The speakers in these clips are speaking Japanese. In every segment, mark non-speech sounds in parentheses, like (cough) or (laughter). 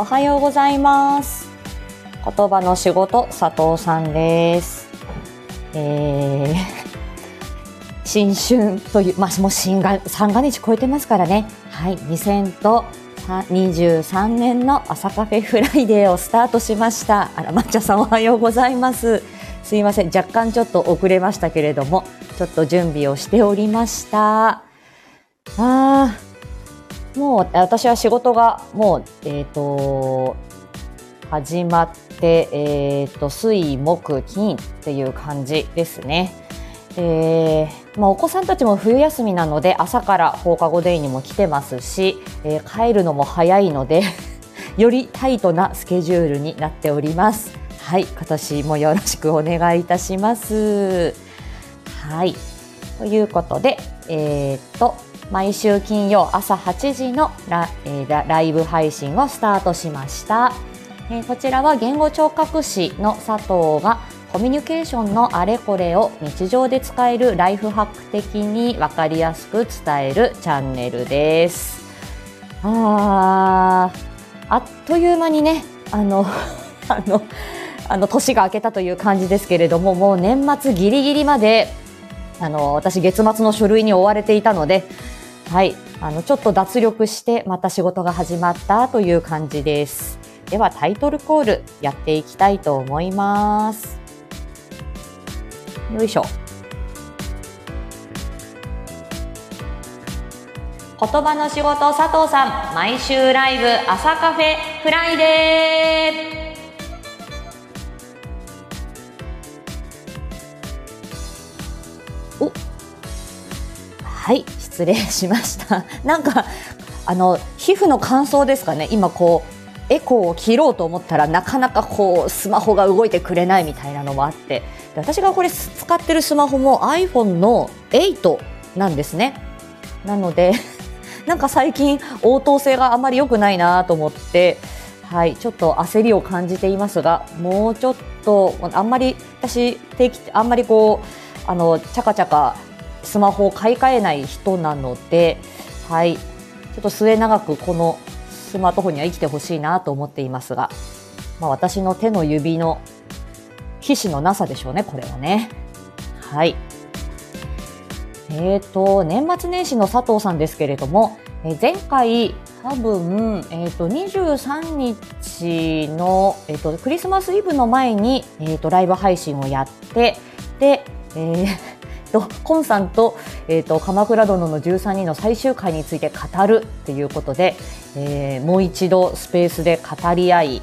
おはようございます。言葉の仕事佐藤さんです。えー、(laughs) 新春という、まあ、もう新が三が日超えてますからね。はい、2023年の朝カフェフライデーをスタートしました。あら、抹茶さんおはようございます。すいません、若干ちょっと遅れましたけれども、ちょっと準備をしておりました。ああ、もう私は仕事がもう、えっ、と、始まって、えっ、と、水、木、金っていう感じですね。えーまあ、お子さんたちも冬休みなので朝から放課後デイにも来てますし、えー帰るのも早いので (laughs) よりタイトなスケジュールになっております。はい、今年もよろしくお願いいたします。はい、ということで、えーっと毎週金曜朝8時のラ,、えーライブ配信をスタートしました。えーこちらは言語聴覚士の佐藤がコミュニケーションのあれこれを日常で使えるライフハック的に分かりやすく伝えるチャンネルです。ああっという間にねあの (laughs) あのあの年が明けたという感じですけれどももう年末ギリギリまであの私月末の書類に追われていたのではいあのちょっと脱力してまた仕事が始まったという感じです。ではタイトルコールやっていきたいと思います。よいしょ。言葉の仕事佐藤さん毎週ライブ朝カフェフライデーおはい失礼しました。(laughs) なんかあの皮膚の乾燥ですかね。今こうエコーを切ろうと思ったらなかなかこうスマホが動いてくれないみたいなのもあって。で私がこれ使ってるスマホも iPhone の8なんですね。なので (laughs) なんか最近応答性があまり良くないなと思ってはいちょっと焦りを感じていますがもうちょっとあんまり私定期あんまりこうあのチャカチャカスマホを買い替えない人なのではい。ちょっと末永くこのスマートフォンには生きてほしいなと思っていますが、まあ、私の手の指の皮脂のなさでしょうねこれはね。はい。えーと年末年始の佐藤さんですけれども、え前回多分、えー、と23日の、えー、とクリスマスイブの前に、えー、とライブ配信をやってで、えーとコンさんと,、えー、と鎌倉殿の13人の最終回について語るっていうことで、えーもう一度スペースで語り合い、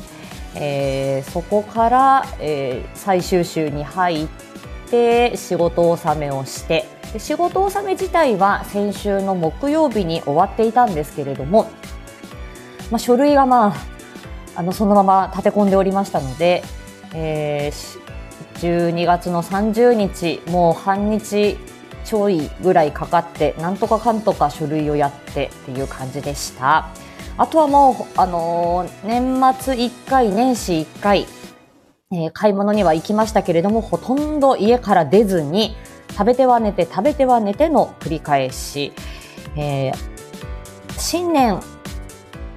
えーそこから、えー最終週に入って仕事納めをして仕事納め自体は先週の木曜日に終わっていたんですけれども、まあ、書類が、まあ、あのそのまま立て込んでおりましたので、えー12月の30日もう半日ちょいぐらいかかってなんとかかんとか書類をやってっていう感じでした。あとはもう、あのー年末1回年始1回、えー買い物には行きましたけれどもほとんど家から出ずに食べては寝て食べては寝ての繰り返し、えー新年、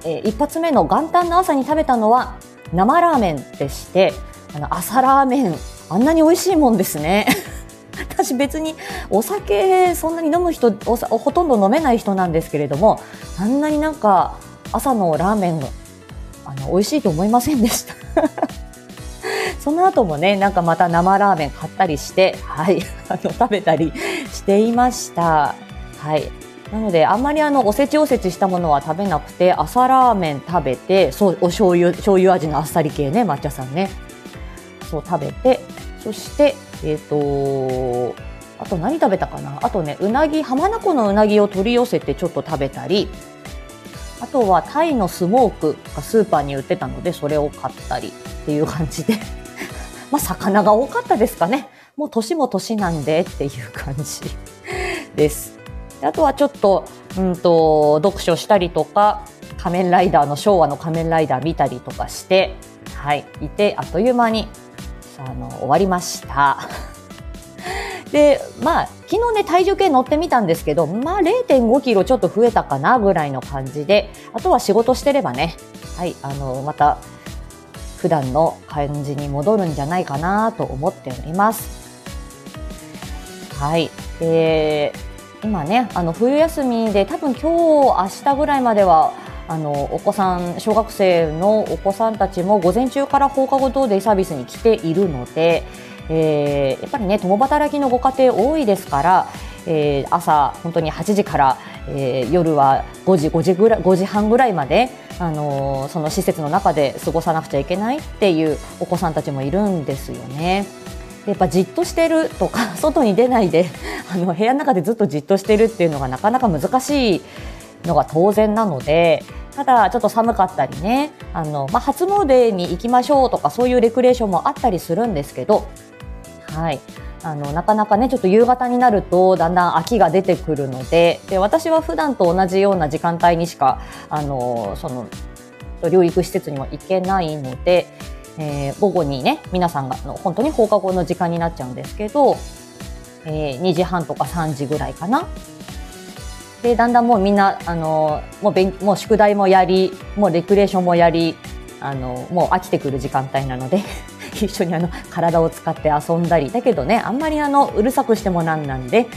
えー一発目の元旦の朝に食べたのは生ラーメンでしてあの朝ラーメンあんなに美味しいもんですね。(laughs) 私別にお酒そんなに飲む人おさほとんど飲めない人なんですけれどもあんなになんか朝のラーメンあの美味しいと思いませんでした。(laughs) その後もね、なんかまた生ラーメン買ったりして、はい、(laughs) あの、食べたりしていました。はい。なので、あんまりあの、おせちおせちしたものは食べなくて、朝ラーメン食べて、そう、お醤油、醤油味のあっさり系ね、抹茶さんね。そう、食べて、そして、えっ、とあと何食べたかな？あとね、うなぎ、浜名湖のうなぎを取り寄せてちょっと食べたり、あとはタイのスモークがスーパーに売ってたので、それを買ったりっていう感じで、(laughs) まあ、魚が多かったですかね。もう年も年なんでっていう感じ (laughs) です。であとはちょっと、うんと、読書したりとか、仮面ライダーの昭和の仮面ライダー見たりとかして、はい、いて、あっという間に、あの、終わりました。(laughs) で、まあ、昨日ね、体重計乗ってみたんですけど、まあ、0.5キロちょっと増えたかなぐらいの感じで、あとは仕事してればね、はい、あの、また、普段の感じに戻るんじゃないかなと思っております。はい。で、今ね、あの、冬休みで多分今日、明日ぐらいまでは、あのお子さん小学生のお子さんたちも午前中から放課後等デイサービスに来ているので、えー、やっぱりね共働きのご家庭多いですから、えー、朝本当に8時から、えー、夜は5時 ,5 時ぐらい5時半ぐらいまで、あの、その施設の中で過ごさなくちゃいけないっていうお子さんたちもいるんですよね。やっぱじっとしてるとか (laughs) 外に出ないであの部屋の中でずっとじっとしてるっていうのがなかなか難しいのが当然なのでただちょっと寒かったりねあの、まあ、初詣に行きましょうとかそういうレクレーションもあったりするんですけどはい。あのなかなかねちょっと夕方になるとだんだん秋が出てくるのでで私は普段と同じような時間帯にしかあのその療育施設にも行けないので、えー、午後にね皆さんがの本当に放課後の時間になっちゃうんですけど、えー、2時半とか3時ぐらいかな。でだんだんもうみんなあのもう勉もう宿題もやりもうレクレーションもやりあのもう飽きてくる時間帯なので (laughs) 一緒にあの体を使って遊んだりだけどねあんまりあのうるさくしてもなんなんで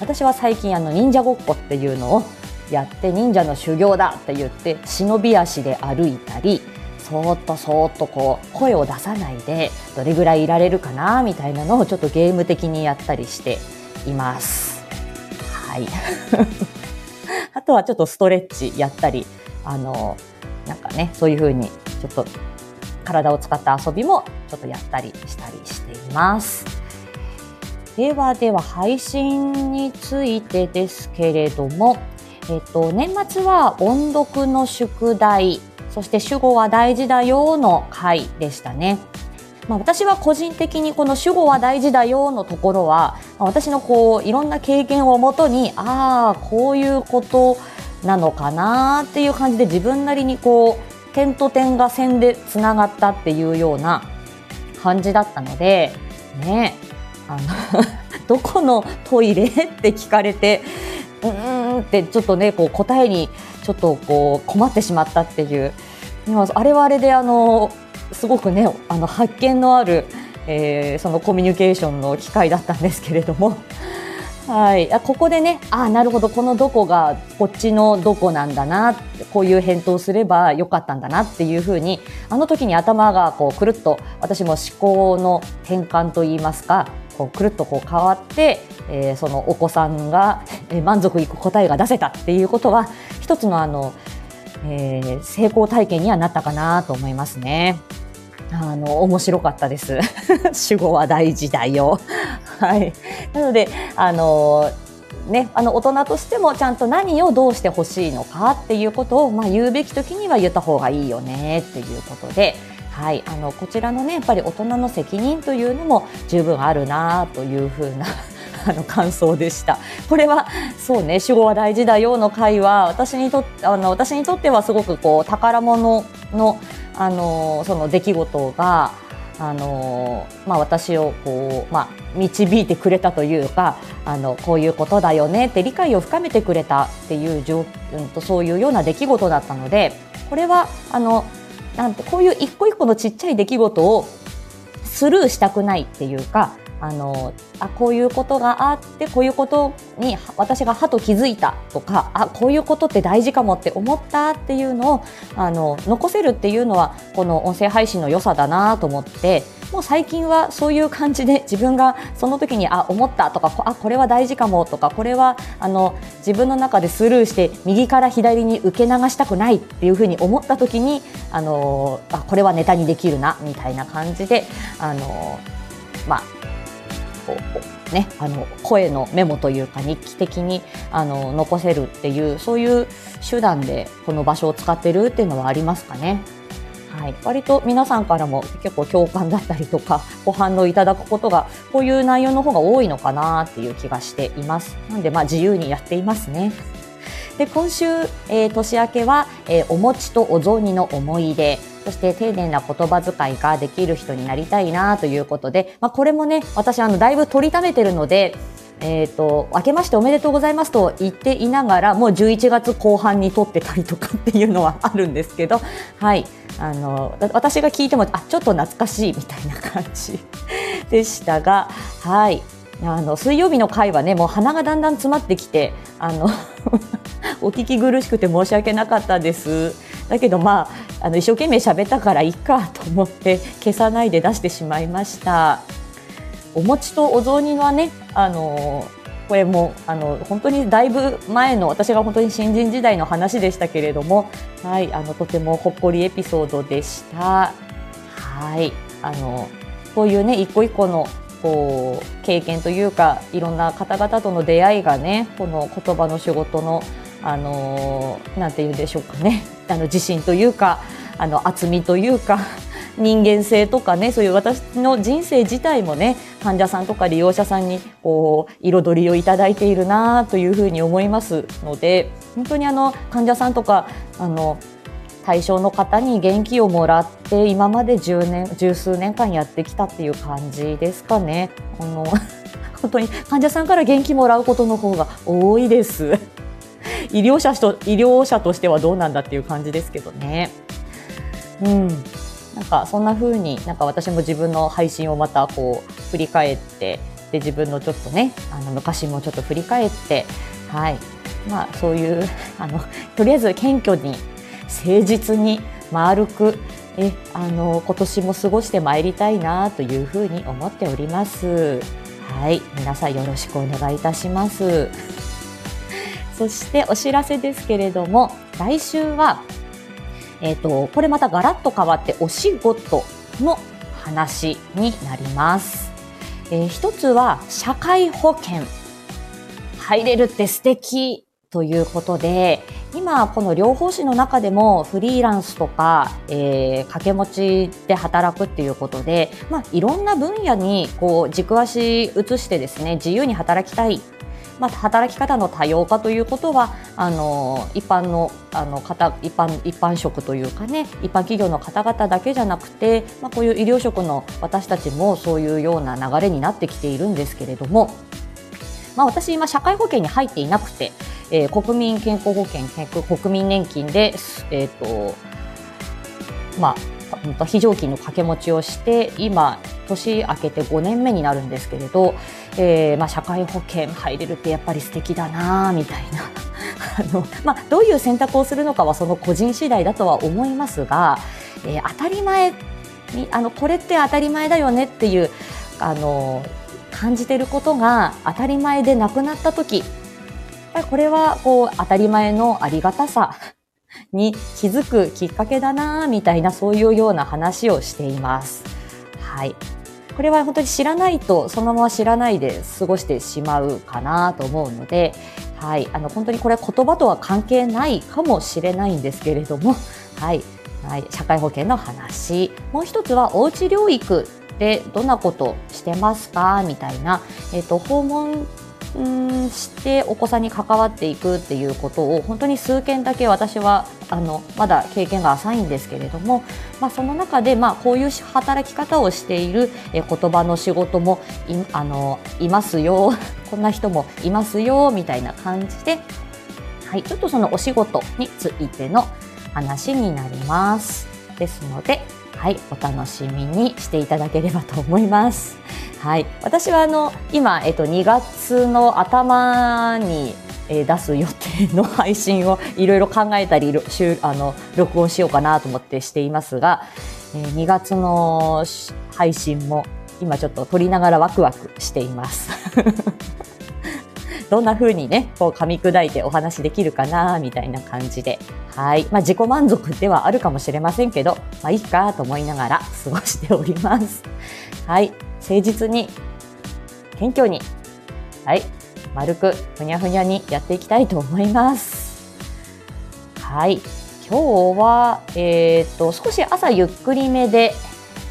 私は最近あの忍者ごっこっていうのをやって忍者の修行だって言って忍び足で歩いたりそーっとそーっとこう声を出さないでどれぐらいいられるかなみたいなのをちょっとゲーム的にやったりしています。はい (laughs) (laughs) あとはちょっとストレッチやったりあのなんかねそういう風にちょっと体を使った遊びもちょっとやったりしたりしています。ではでは配信についてですけれども、えっと、年末は音読の宿題、そして主語は大事だよの回でしたね。まあ、私は個人的にこの主語は大事だよのところは、まあ、私のこういろんな経験をもとにああこういうことなのかなっていう感じで自分なりにこう点と点が線でつながったっていうような感じだったのでねあの (laughs) どこのトイレって聞かれてうーんってちょっとねこう答えにちょっとこう困ってしまったっていう。あれはあれであのすごくねあの発見のある、えー、そのコミュニケーションの機会だったんですけれども。(laughs) はい、あここでねあなるほど。このどこがこっちのどこなんだなこういう返答すればよかったんだなっていうふうにあの時に頭がこうくるっと私も思考の転換といいますかこうくるっとこう変わって、えー、そのお子さんが満足いく答えが出せたっていうことは一つのあの、えー、成功体験にはなったかなと思いますね。あの面白かったです。(laughs) 主語は大事だよ。はい。なのであのね、あの大人としてもちゃんと何をどうしてほしいのかっていうことを、まあ、言うべき時には言った方がいいよねっていうことで、はい、あのこちらのねやっぱり大人の責任というのも十分あるなというふうな (laughs) あの感想でした。これはそうね主語は大事だよの回は私にとあの私にとってはすごくこう宝物のあのその出来事があのまあ、私をこう、まあ、導いてくれたというかあのこういうことだよねって理解を深めてくれたっていう状、うん、とそういうような出来事だったのでこれはあのなんてこういう一個一個のちっちゃい出来事をスルーしたくないっていうかあのあこういうことがあってこういうことに私がはと気づいたとかあこういうことって大事かもって思ったっていうのをあの残せるっていうのはこの音声配信の良さだなと思ってもう最近はそういう感じで自分がその時にあ思ったとかあこれは大事かもとかこれはあの自分の中でスルーして右から左に受け流したくないっていうふうに思った時にあのあこれはネタにできるなみたいな感じであのまあね、あの声のメモというか日記的にあの残せるっていうそういう手段でこの場所を使ってるっていうのはありますかね？はい、割と皆さんからも結構共感だったりとかご反応いただくことがこういう内容の方が多いのかなっていう気がしています。なんでまあ自由にやっていますね。で今週、えー、年明けは、えー、お餅とお雑煮の思い出そして丁寧な言葉遣いができる人になりたいなということで、まあ、これもね私あのだいぶ取りためてるのでえーと、明けましておめでとうございますと言っていながらもう11月後半に撮ってたりとかっていうのはあるんですけど、はい、あの私が聞いてもあちょっと懐かしいみたいな感じ (laughs) でしたが、はい、あの水曜日の回はねもう鼻がだんだん詰まってきてあの (laughs) お聞き苦しくて申し訳なかったです。だけどまああの一生懸命喋ったからいいかと思って消さないで出してしまいました。お餅とお雑煮はねあのこれもあの本当にだいぶ前の私が本当に新人時代の話でしたけれども、はい、あのとてもほっこりエピソードでした。はい、あのこういうね一個一個のこう経験というかいろんな方々との出会いがねこの言葉の仕事のあのなんて言うんでしょうかね (laughs) あの自信というかあの厚みというか (laughs) 人間性とかねそういう私の人生自体もね患者さんとか利用者さんにこう彩りをいただいているなというふうに思いますので本当にあの患者さんとかあの対象の方に元気をもらって今まで10年十数年間やってきたっていう感じですかね。あの (laughs) 本当に患者さんから元気もらうことの方が多いです。医療者と医療者としてはどうなんだっていう感じですけどね。うん、なんかそんな風になんか私も自分の配信をまたこう振り返ってで自分のちょっとねあの昔もちょっと振り返ってはいまあそういうあのとりあえず謙虚に誠実に丸くえあの今年も過ごしてまいりたいなというふうに思っております。はい皆さんよろしくお願いいたします。そしてお知らせですけれども来週はえっ、ー、と、これまたガラッと変わってお仕事の話になります。えー、一つは社会保険。入れるって素敵ということで、今この療法士の中でもフリーランスとか、えー、掛け持ちで働くっていうことで、まあ、いろんな分野にこう軸足移してですね自由に働きたいまあ、働き方の多様化ということはあの一般のあの方一般一般職というかね一般企業の方々だけじゃなくて、まあ、こういう医療職の私たちもそういうような流れになってきているんですけれども、まあ、私今社会保険に入っていなくて、えー、国民健康保険国民年金で、えーとまあ、非常勤の掛け持ちをして今年明けて5年目になるんですけれど、えー、まあ、社会保険入れるってやっぱり素敵だなみたいな (laughs) あの、まあ、どういう選択をするのかはその個人次第だとは思いますが、えー、当たり前にあのこれって当たり前だよねっていうあの感じてることが当たり前でなくなった時これはこう当たり前のありがたさ (laughs) に気づくきっかけだなみたいなそういうような話をしています。はい。これは本当に知らないとそのまま知らないで過ごしてしまうかなと思うので、はい、あの本当にこれ言葉とは関係ないかもしれないんですけれども、(laughs) はい、はい、社会保険の話。もう一つはおうち療育でどんなことしてますか？みたいな、えーと訪問んしてお子さんに関わっていくっていうことを本当に数件だけ私はあのまだ経験が浅いんですけれども、まあ、その中で、まあ、こういう働き方をしているえ言葉の仕事もいあのいますよ (laughs) こんな人もいますよみたいな感じで、はい、ちょっとそのお仕事についての話になります。ですので、はい、お楽しみにしていただければと思います。はい、私はあの今、えっと、2月の頭に、えー、出す予定の配信を (laughs) いろいろ考えたりあの録音しようかなと思ってしていますが、えー、2月の配信も今ちょっと撮りながらワクワクしています。(laughs) どんな風にね、こう噛み砕いてお話できるかな、みたいな感じで。はい。まあ自己満足ではあるかもしれませんけど、まあいいかと思いながら過ごしております。はい。誠実に、謙虚に、はい、丸く、ふにゃふにゃにやっていきたいと思います。はい、今日は、えー、っと、少し朝ゆっくりめで、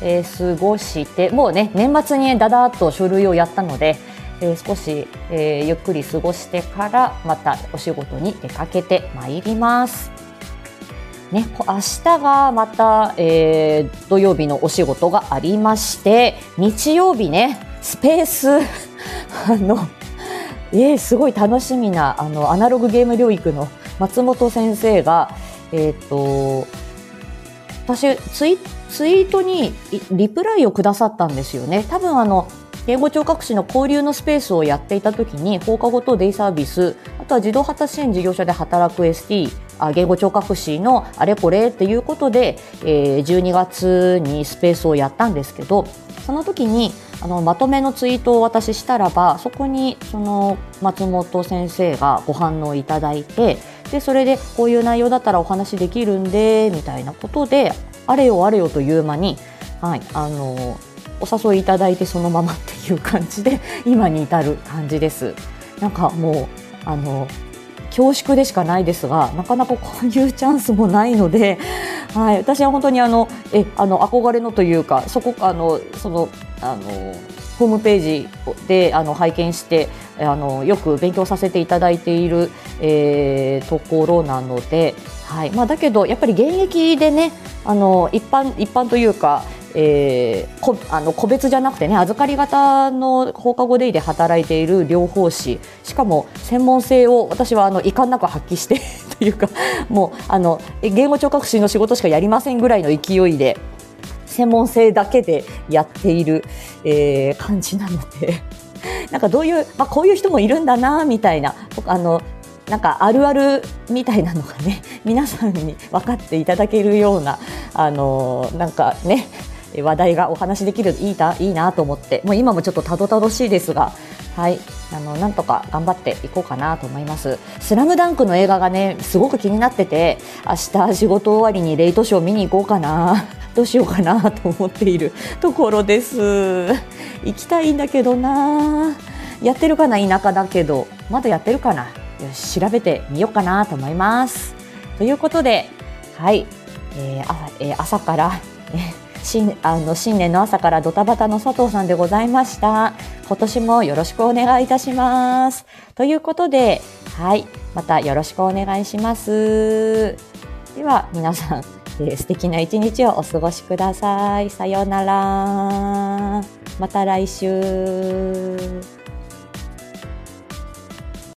えー、過ごして、もうね、年末にだだっと書類をやったので、えー、少し、えー、ゆっくり過ごしてからまたお仕事に出かけてまいります。ね、明日がまた、えー、土曜日のお仕事がありまして日曜日ねスペース (laughs) あのえー、すごい楽しみなあのアナログゲーム療育の松本先生が、えーと、私ツイツイートにリプライをくださったんですよね。多分あの言語聴覚士の交流のスペースをやっていた時に放課後等デイサービスあとは児童発達支援事業所で働く ST あ言語聴覚士のあれこれっていうことで、えー、12月にスペースをやったんですけどその時にあのまとめのツイートを私したらばそこにその松本先生がご反応いただいてでそれでこういう内容だったらお話できるんでみたいなことであれよあれよという間に、はい、あのお誘いいただいてそのままっていう感じで今に至る感じです。なんかもうあの恐縮でしかないですがなかなかこういうチャンスもないので、(laughs) はい、私は本当にあのえあの憧れのというかそこあのそのあのホームページであの拝見してあのよく勉強させていただいている、えー、ところなので、はいまあ、だけどやっぱり現役でねあの一般一般というかえー、こあの個別じゃなくてね預かり型の放課後デイで働いている療法士しかも専門性を私はあの遺憾なく発揮して (laughs) というかもうあの言語聴覚士の仕事しかやりませんぐらいの勢いで専門性だけでやっている、えー、感じなので。(laughs) なんかどういう、まあ、こういう人もいるんだなみたいなあのなんかあるあるみたいなのがね皆さんに分かっていただけるようなあのなんかね話題がお話できるいいないいなと思って。もう今もちょっとたどたどしいですがはい。あのなんとか頑張っていこうかなと思います。スラムダンクの映画がねすごく気になってて明日仕事終わりにレイトショー見に行こうかな。(laughs) どうしようかなと思っているところです。行きたいんだけどな。やってるかな田舎だけど。まだやってるかな。よし調べてみようかなと思います。ということではい、えーあえー、朝から、新あの新年の朝からドタバタの佐藤さんでございました。今年もよろしくお願いいたします。ということで、はい、またよろしくお願いします。では皆さん、えー、素敵な一日をお過ごしください。さようなら。また来週。